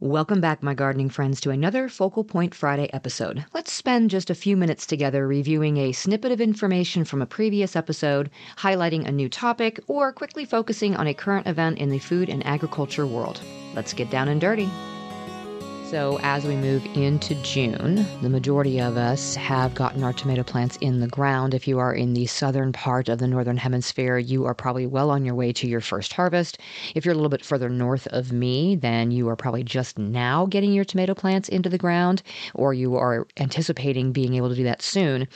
Welcome back, my gardening friends, to another Focal Point Friday episode. Let's spend just a few minutes together reviewing a snippet of information from a previous episode, highlighting a new topic, or quickly focusing on a current event in the food and agriculture world. Let's get down and dirty. So, as we move into June, the majority of us have gotten our tomato plants in the ground. If you are in the southern part of the northern hemisphere, you are probably well on your way to your first harvest. If you're a little bit further north of me, then you are probably just now getting your tomato plants into the ground, or you are anticipating being able to do that soon.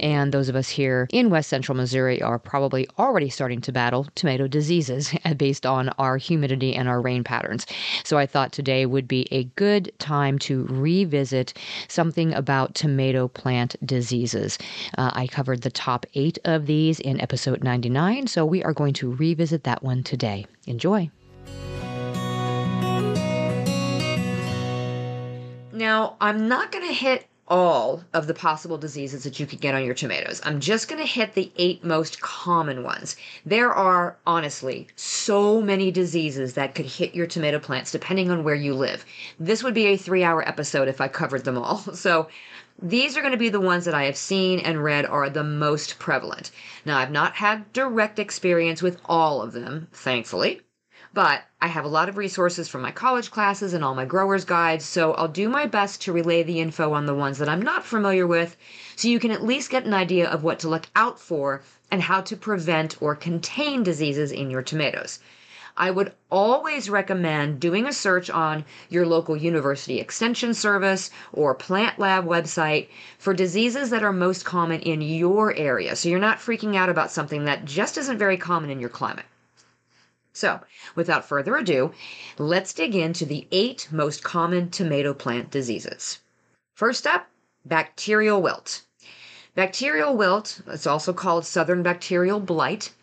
And those of us here in west central Missouri are probably already starting to battle tomato diseases based on our humidity and our rain patterns. So, I thought today would be a good time to revisit something about tomato plant diseases. Uh, I covered the top eight of these in episode 99, so we are going to revisit that one today. Enjoy. Now, I'm not going to hit all of the possible diseases that you could get on your tomatoes. I'm just going to hit the eight most common ones. There are, honestly, so many diseases that could hit your tomato plants depending on where you live. This would be a three hour episode if I covered them all. So, these are going to be the ones that I have seen and read are the most prevalent. Now, I've not had direct experience with all of them, thankfully. But I have a lot of resources from my college classes and all my growers' guides, so I'll do my best to relay the info on the ones that I'm not familiar with so you can at least get an idea of what to look out for and how to prevent or contain diseases in your tomatoes. I would always recommend doing a search on your local university extension service or plant lab website for diseases that are most common in your area so you're not freaking out about something that just isn't very common in your climate. So, without further ado, let's dig into the eight most common tomato plant diseases. First up, bacterial wilt. Bacterial wilt, it's also called southern bacterial blight,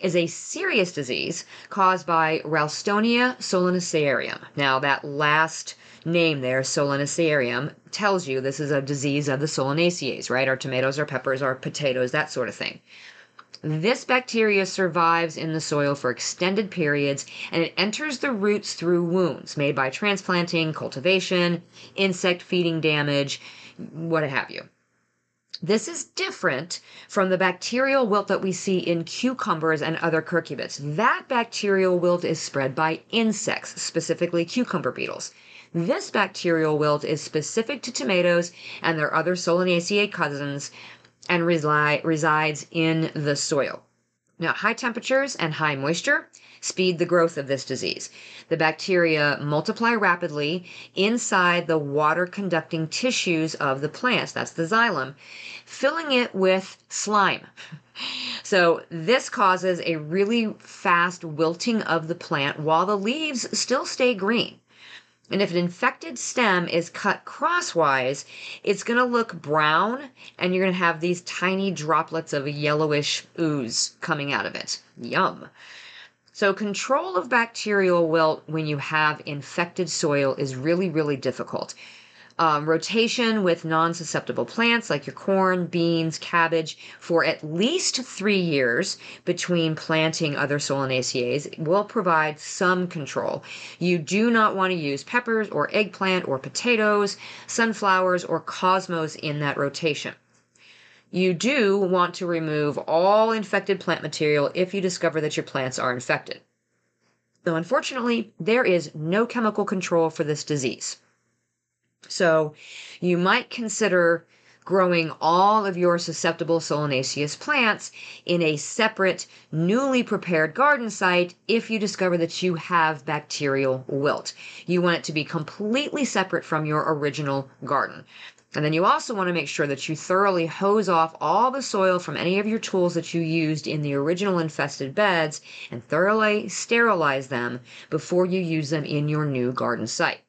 is a serious disease caused by Ralstonia solanacearum. Now, that last name there, solanacearum, tells you this is a disease of the solanaceae, right? Our tomatoes, our peppers, our potatoes, that sort of thing. This bacteria survives in the soil for extended periods and it enters the roots through wounds made by transplanting, cultivation, insect feeding damage, what have you. This is different from the bacterial wilt that we see in cucumbers and other cucurbits. That bacterial wilt is spread by insects, specifically cucumber beetles. This bacterial wilt is specific to tomatoes and their other Solanaceae cousins and resi- resides in the soil. Now, high temperatures and high moisture speed the growth of this disease. The bacteria multiply rapidly inside the water conducting tissues of the plants, that's the xylem, filling it with slime. So, this causes a really fast wilting of the plant while the leaves still stay green. And if an infected stem is cut crosswise, it's going to look brown and you're going to have these tiny droplets of a yellowish ooze coming out of it. Yum. So, control of bacterial wilt when you have infected soil is really, really difficult. Um, rotation with non susceptible plants like your corn, beans, cabbage for at least three years between planting other solanaceae will provide some control. You do not want to use peppers or eggplant or potatoes, sunflowers, or cosmos in that rotation. You do want to remove all infected plant material if you discover that your plants are infected. Though unfortunately, there is no chemical control for this disease. So you might consider growing all of your susceptible solanaceous plants in a separate, newly prepared garden site if you discover that you have bacterial wilt. You want it to be completely separate from your original garden. And then you also want to make sure that you thoroughly hose off all the soil from any of your tools that you used in the original infested beds and thoroughly sterilize them before you use them in your new garden site.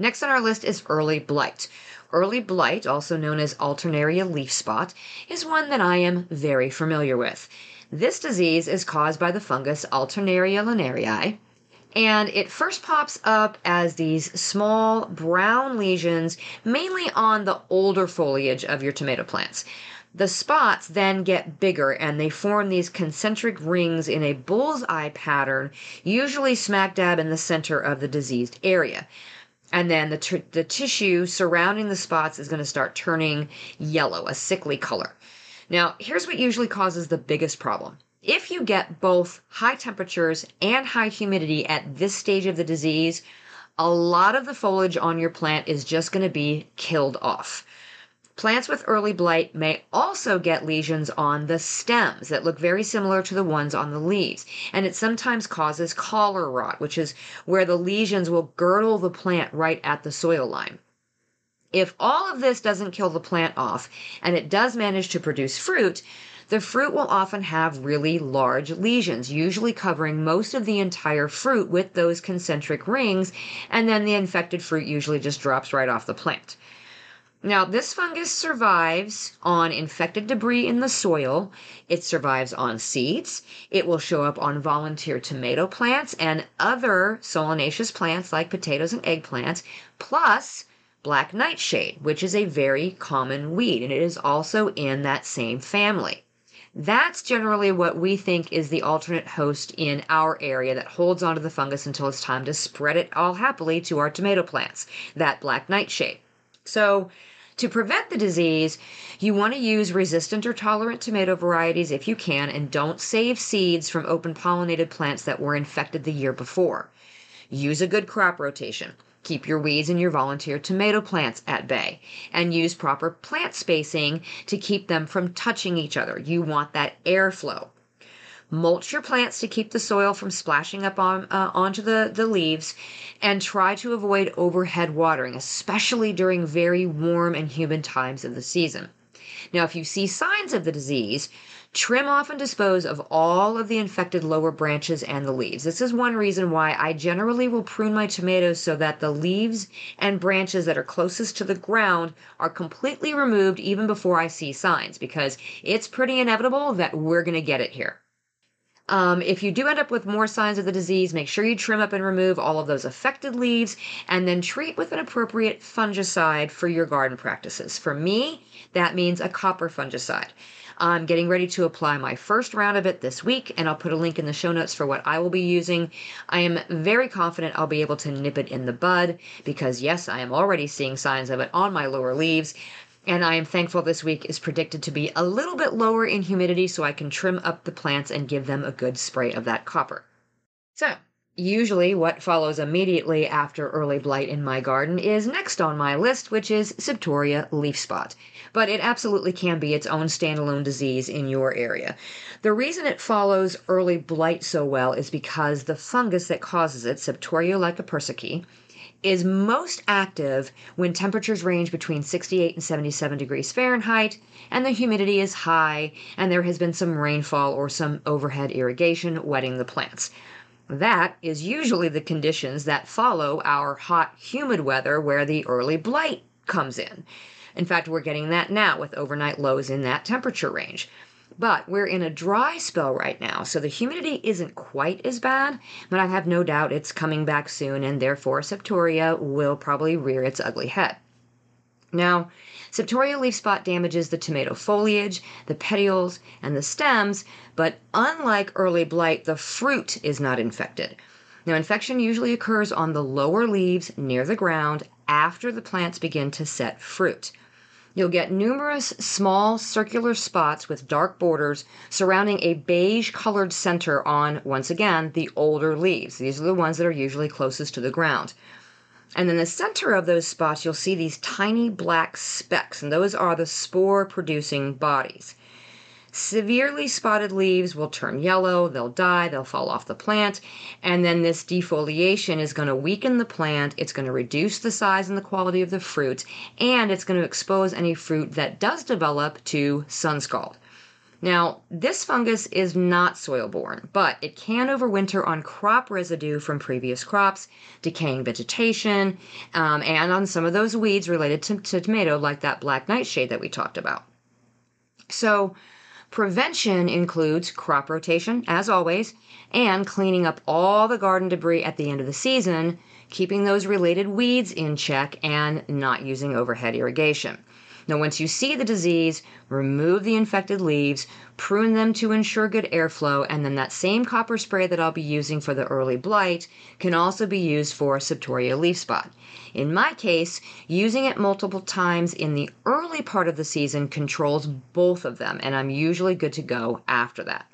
Next on our list is early blight. Early blight, also known as alternaria leaf spot, is one that I am very familiar with. This disease is caused by the fungus Alternaria linariae, and it first pops up as these small brown lesions, mainly on the older foliage of your tomato plants. The spots then get bigger and they form these concentric rings in a bullseye pattern, usually smack dab in the center of the diseased area. And then the, t- the tissue surrounding the spots is going to start turning yellow, a sickly color. Now, here's what usually causes the biggest problem. If you get both high temperatures and high humidity at this stage of the disease, a lot of the foliage on your plant is just going to be killed off. Plants with early blight may also get lesions on the stems that look very similar to the ones on the leaves, and it sometimes causes collar rot, which is where the lesions will girdle the plant right at the soil line. If all of this doesn't kill the plant off and it does manage to produce fruit, the fruit will often have really large lesions, usually covering most of the entire fruit with those concentric rings, and then the infected fruit usually just drops right off the plant. Now, this fungus survives on infected debris in the soil. It survives on seeds. It will show up on volunteer tomato plants and other solanaceous plants like potatoes and eggplants, plus black nightshade, which is a very common weed, and it is also in that same family. That's generally what we think is the alternate host in our area that holds onto the fungus until it's time to spread it all happily to our tomato plants, that black nightshade. So, to prevent the disease, you want to use resistant or tolerant tomato varieties if you can, and don't save seeds from open pollinated plants that were infected the year before. Use a good crop rotation. Keep your weeds and your volunteer tomato plants at bay and use proper plant spacing to keep them from touching each other. You want that airflow. Mulch your plants to keep the soil from splashing up on uh, onto the, the leaves and try to avoid overhead watering, especially during very warm and humid times of the season. Now, if you see signs of the disease, trim off and dispose of all of the infected lower branches and the leaves. This is one reason why I generally will prune my tomatoes so that the leaves and branches that are closest to the ground are completely removed even before I see signs because it's pretty inevitable that we're going to get it here. Um, if you do end up with more signs of the disease, make sure you trim up and remove all of those affected leaves and then treat with an appropriate fungicide for your garden practices. For me, that means a copper fungicide. I'm getting ready to apply my first round of it this week, and I'll put a link in the show notes for what I will be using. I am very confident I'll be able to nip it in the bud because, yes, I am already seeing signs of it on my lower leaves and I am thankful this week is predicted to be a little bit lower in humidity so I can trim up the plants and give them a good spray of that copper. So, usually what follows immediately after early blight in my garden is next on my list, which is Septoria leaf spot. But it absolutely can be its own standalone disease in your area. The reason it follows early blight so well is because the fungus that causes it, Septoria lycopersici, is most active when temperatures range between 68 and 77 degrees Fahrenheit and the humidity is high and there has been some rainfall or some overhead irrigation wetting the plants. That is usually the conditions that follow our hot, humid weather where the early blight comes in. In fact, we're getting that now with overnight lows in that temperature range. But we're in a dry spell right now, so the humidity isn't quite as bad, but I have no doubt it's coming back soon, and therefore Septoria will probably rear its ugly head. Now, Septoria leaf spot damages the tomato foliage, the petioles, and the stems, but unlike early blight, the fruit is not infected. Now, infection usually occurs on the lower leaves near the ground after the plants begin to set fruit. You'll get numerous small circular spots with dark borders surrounding a beige colored center on, once again, the older leaves. These are the ones that are usually closest to the ground. And in the center of those spots, you'll see these tiny black specks, and those are the spore producing bodies. Severely spotted leaves will turn yellow, they'll die, they'll fall off the plant, and then this defoliation is going to weaken the plant, it's going to reduce the size and the quality of the fruit, and it's going to expose any fruit that does develop to sun scald. Now, this fungus is not soil borne, but it can overwinter on crop residue from previous crops, decaying vegetation, um, and on some of those weeds related to, to tomato, like that black nightshade that we talked about. So, prevention includes crop rotation, as always, and cleaning up all the garden debris at the end of the season, keeping those related weeds in check, and not using overhead irrigation. Now, once you see the disease, remove the infected leaves, prune them to ensure good airflow, and then that same copper spray that I'll be using for the early blight can also be used for septoria leaf spot. In my case, using it multiple times in the early part of the season controls both of them, and I'm usually good to go after that.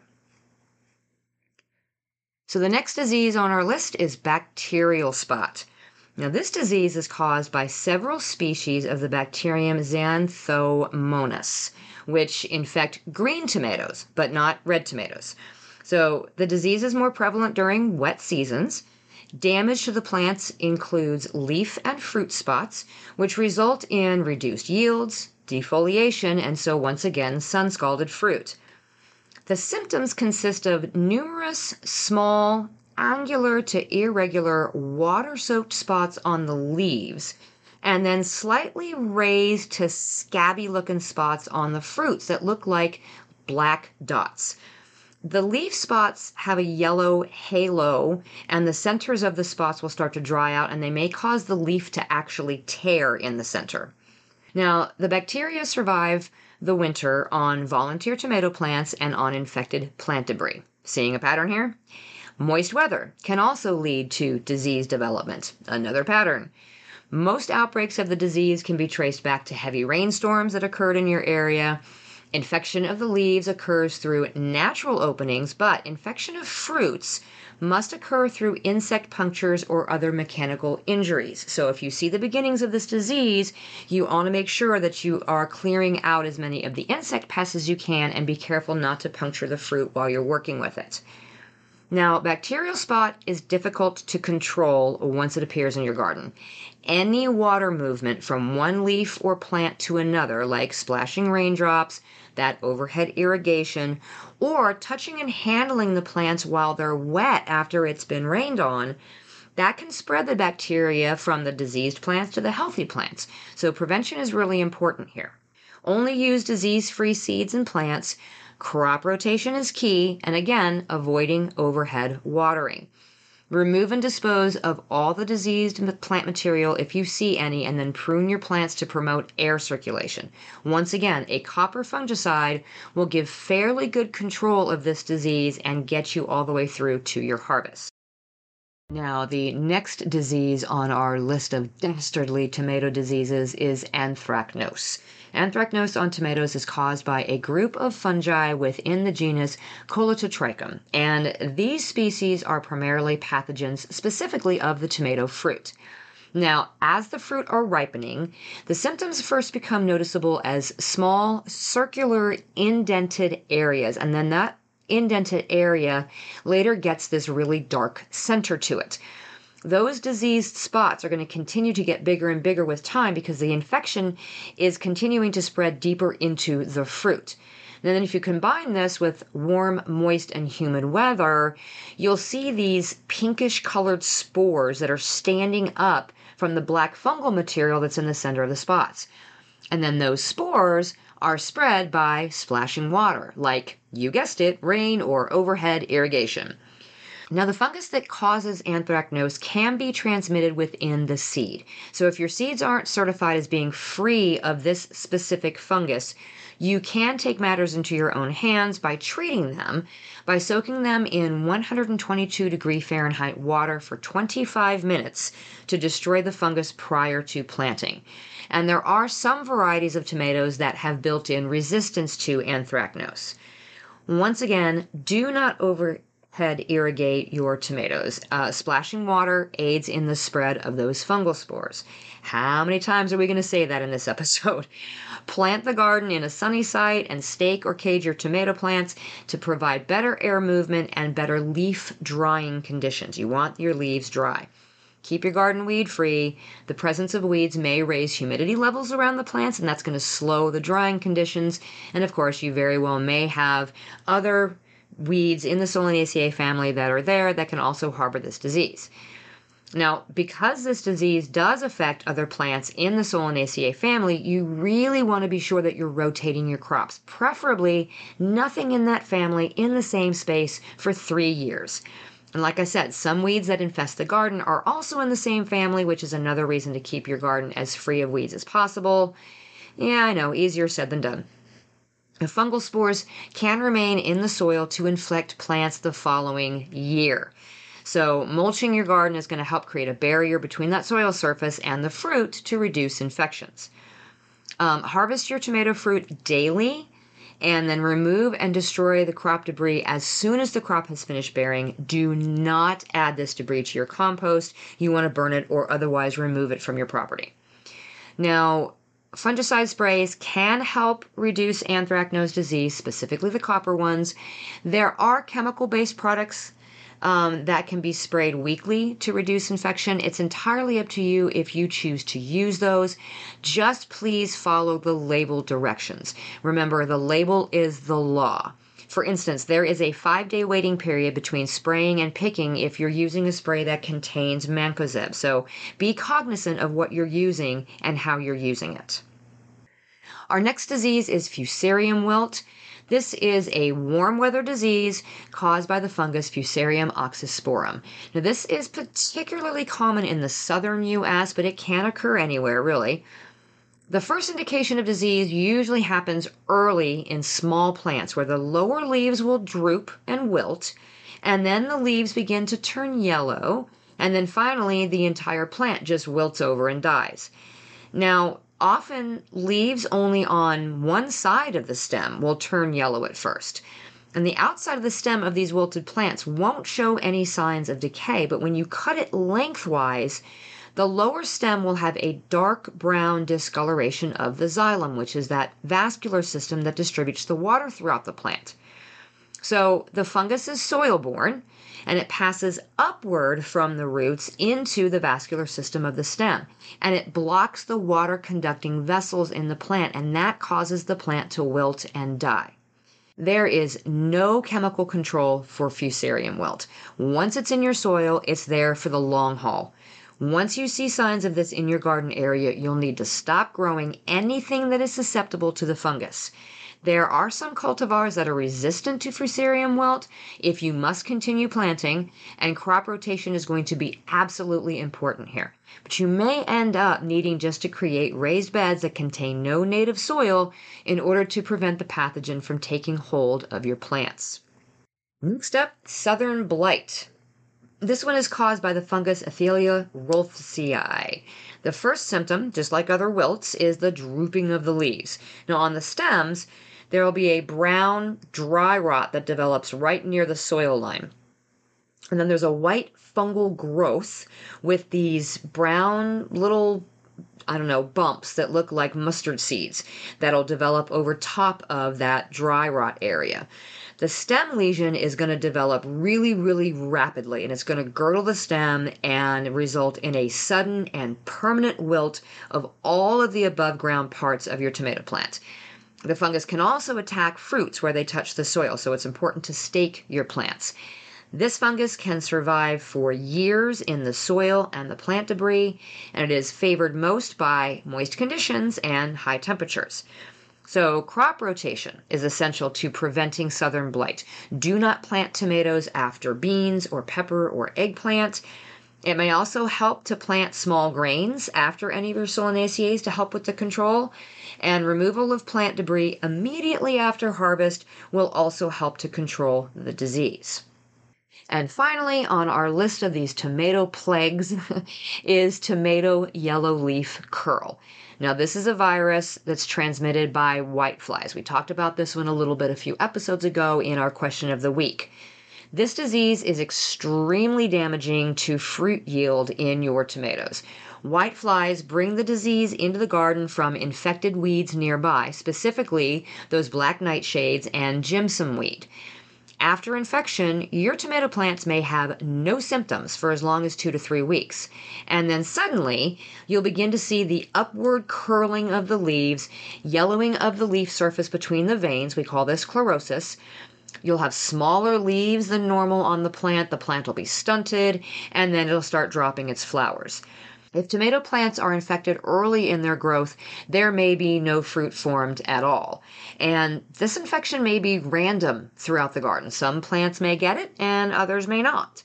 So the next disease on our list is bacterial spot. Now, this disease is caused by several species of the bacterium Xanthomonas, which infect green tomatoes, but not red tomatoes. So, the disease is more prevalent during wet seasons. Damage to the plants includes leaf and fruit spots, which result in reduced yields, defoliation, and so once again, sun scalded fruit. The symptoms consist of numerous small angular to irregular water soaked spots on the leaves, and then slightly raised to scabby looking spots on the fruits that look like black dots. The leaf spots have a yellow halo, and the centers of the spots will start to dry out, and they may cause the leaf to actually tear in the center. Now, the bacteria survive the winter on volunteer tomato plants and on infected plant debris. Seeing a pattern here? Moist weather can also lead to disease development. Another pattern. Most outbreaks of the disease can be traced back to heavy rainstorms that occurred in your area. Infection of the leaves occurs through natural openings, but infection of fruits must occur through insect punctures or other mechanical injuries. So, if you see the beginnings of this disease, you want to make sure that you are clearing out as many of the insect pests as you can and be careful not to puncture the fruit while you're working with it. Now, bacterial spot is difficult to control once it appears in your garden. Any water movement from one leaf or plant to another, like splashing raindrops, that overhead irrigation, or touching and handling the plants while they're wet after it's been rained on, that can spread the bacteria from the diseased plants to the healthy plants. So, prevention is really important here. Only use disease free seeds and plants Crop rotation is key, and again, avoiding overhead watering. Remove and dispose of all the diseased plant material if you see any, and then prune your plants to promote air circulation. Once again, a copper fungicide will give fairly good control of this disease and get you all the way through to your harvest. Now, the next disease on our list of dastardly tomato diseases is anthracnose. Anthracnose on tomatoes is caused by a group of fungi within the genus Colletotrichum, and these species are primarily pathogens specifically of the tomato fruit. Now, as the fruit are ripening, the symptoms first become noticeable as small, circular, indented areas, and then that indented area later gets this really dark center to it those diseased spots are going to continue to get bigger and bigger with time because the infection is continuing to spread deeper into the fruit. And then, if you combine this with warm, moist, and humid weather, you'll see these pinkish colored spores that are standing up from the black fungal material that's in the center of the spots. And then those spores are spread by splashing water, like you guessed it, rain or overhead irrigation. Now, the fungus that causes anthracnose can be transmitted within the seed. So, if your seeds aren't certified as being free of this specific fungus, you can take matters into your own hands by treating them by soaking them in 122 degree Fahrenheit water for 25 minutes to destroy the fungus prior to planting. And there are some varieties of tomatoes that have built in resistance to anthracnose. Once again, do not overhead irrigate your tomatoes. Uh, splashing water aids in the spread of those fungal spores. How many times are we going to say that in this episode? Plant the garden in a sunny site and stake or cage your tomato plants to provide better air movement and better leaf drying conditions. You want your leaves dry. Keep your garden weed free. The presence of weeds may raise humidity levels around the plants, and that's going to slow the drying conditions. And of course, you very well may have other weeds in the Solanaceae family that are there that can also harbor this disease. Now, because this disease does affect other plants in the Solanaceae family, you really want to be sure that you're rotating your crops, preferably nothing in that family in the same space for three years. And like I said, some weeds that infest the garden are also in the same family, which is another reason to keep your garden as free of weeds as possible. Yeah, I know, easier said than done. The fungal spores can remain in the soil to infect plants the following year. So, mulching your garden is going to help create a barrier between that soil surface and the fruit to reduce infections. Um, harvest your tomato fruit daily and then remove and destroy the crop debris as soon as the crop has finished bearing. Do not add this debris to your compost. You want to burn it or otherwise remove it from your property. Now, fungicide sprays can help reduce anthracnose disease, specifically the copper ones. There are chemical based products um, that can be sprayed weekly to reduce infection. It's entirely up to you if you choose to use those. Just please follow the label directions. Remember, the label is the law. For instance, there is a five day waiting period between spraying and picking if you're using a spray that contains mancozeb. So be cognizant of what you're using and how you're using it. Our next disease is fusarium wilt. This is a warm weather disease caused by the fungus Fusarium oxysporum. Now, this is particularly common in the southern U.S., but it can occur anywhere, really. The first indication of disease usually happens early in small plants where the lower leaves will droop and wilt, and then the leaves begin to turn yellow, and then finally the entire plant just wilts over and dies. Now, often leaves only on one side of the stem will turn yellow at first. And the outside of the stem of these wilted plants won't show any signs of decay, but when you cut it lengthwise, the lower stem will have a dark brown discoloration of the xylem, which is that vascular system that distributes the water throughout the plant. So the fungus is soil borne and it passes upward from the roots into the vascular system of the stem and it blocks the water conducting vessels in the plant and that causes the plant to wilt and die. There is no chemical control for fusarium wilt. Once it's in your soil, it's there for the long haul. Once you see signs of this in your garden area, you'll need to stop growing anything that is susceptible to the fungus. There are some cultivars that are resistant to Fusarium wilt if you must continue planting, and crop rotation is going to be absolutely important here. But you may end up needing just to create raised beds that contain no native soil in order to prevent the pathogen from taking hold of your plants. Next up, southern blight. This one is caused by the fungus Athelia rolfsii. The first symptom, just like other wilts, is the drooping of the leaves. Now, on the stems, there will be a brown dry rot that develops right near the soil line. And then there's a white fungal growth with these brown little I don't know, bumps that look like mustard seeds that'll develop over top of that dry rot area. The stem lesion is going to develop really, really rapidly and it's going to girdle the stem and result in a sudden and permanent wilt of all of the above ground parts of your tomato plant. The fungus can also attack fruits where they touch the soil, so it's important to stake your plants. This fungus can survive for years in the soil and the plant debris, and it is favored most by moist conditions and high temperatures. So, crop rotation is essential to preventing southern blight. Do not plant tomatoes after beans or pepper or eggplant. It may also help to plant small grains after any of your solanaceae to help with the control and removal of plant debris immediately after harvest will also help to control the disease. And finally, on our list of these tomato plagues is tomato yellow leaf curl. Now, this is a virus that's transmitted by whiteflies. We talked about this one a little bit a few episodes ago in our question of the week. This disease is extremely damaging to fruit yield in your tomatoes. White flies bring the disease into the garden from infected weeds nearby, specifically those black nightshades and jimson weed. After infection, your tomato plants may have no symptoms for as long as two to three weeks. And then suddenly, you'll begin to see the upward curling of the leaves, yellowing of the leaf surface between the veins. We call this chlorosis. You'll have smaller leaves than normal on the plant. The plant will be stunted, and then it'll start dropping its flowers. If tomato plants are infected early in their growth, there may be no fruit formed at all. And this infection may be random throughout the garden. Some plants may get it and others may not.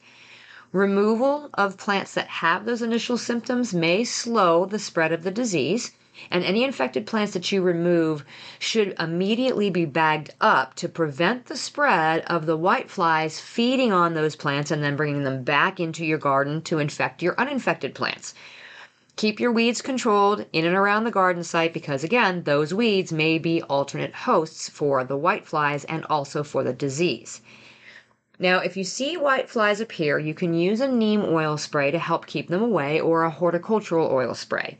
Removal of plants that have those initial symptoms may slow the spread of the disease. And any infected plants that you remove should immediately be bagged up to prevent the spread of the white flies feeding on those plants and then bringing them back into your garden to infect your uninfected plants. Keep your weeds controlled in and around the garden site because, again, those weeds may be alternate hosts for the white flies and also for the disease. Now, if you see white flies appear, you can use a neem oil spray to help keep them away or a horticultural oil spray.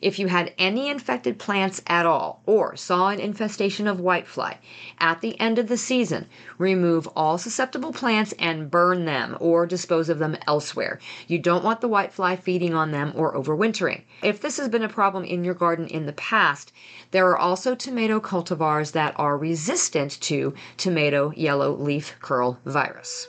If you had any infected plants at all or saw an infestation of whitefly at the end of the season, remove all susceptible plants and burn them or dispose of them elsewhere. You don't want the whitefly feeding on them or overwintering. If this has been a problem in your garden in the past, there are also tomato cultivars that are resistant to tomato yellow leaf curl virus.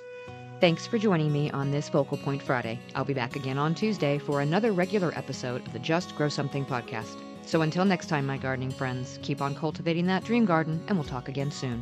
Thanks for joining me on this Focal Point Friday. I'll be back again on Tuesday for another regular episode of the Just Grow Something podcast. So until next time, my gardening friends, keep on cultivating that dream garden, and we'll talk again soon.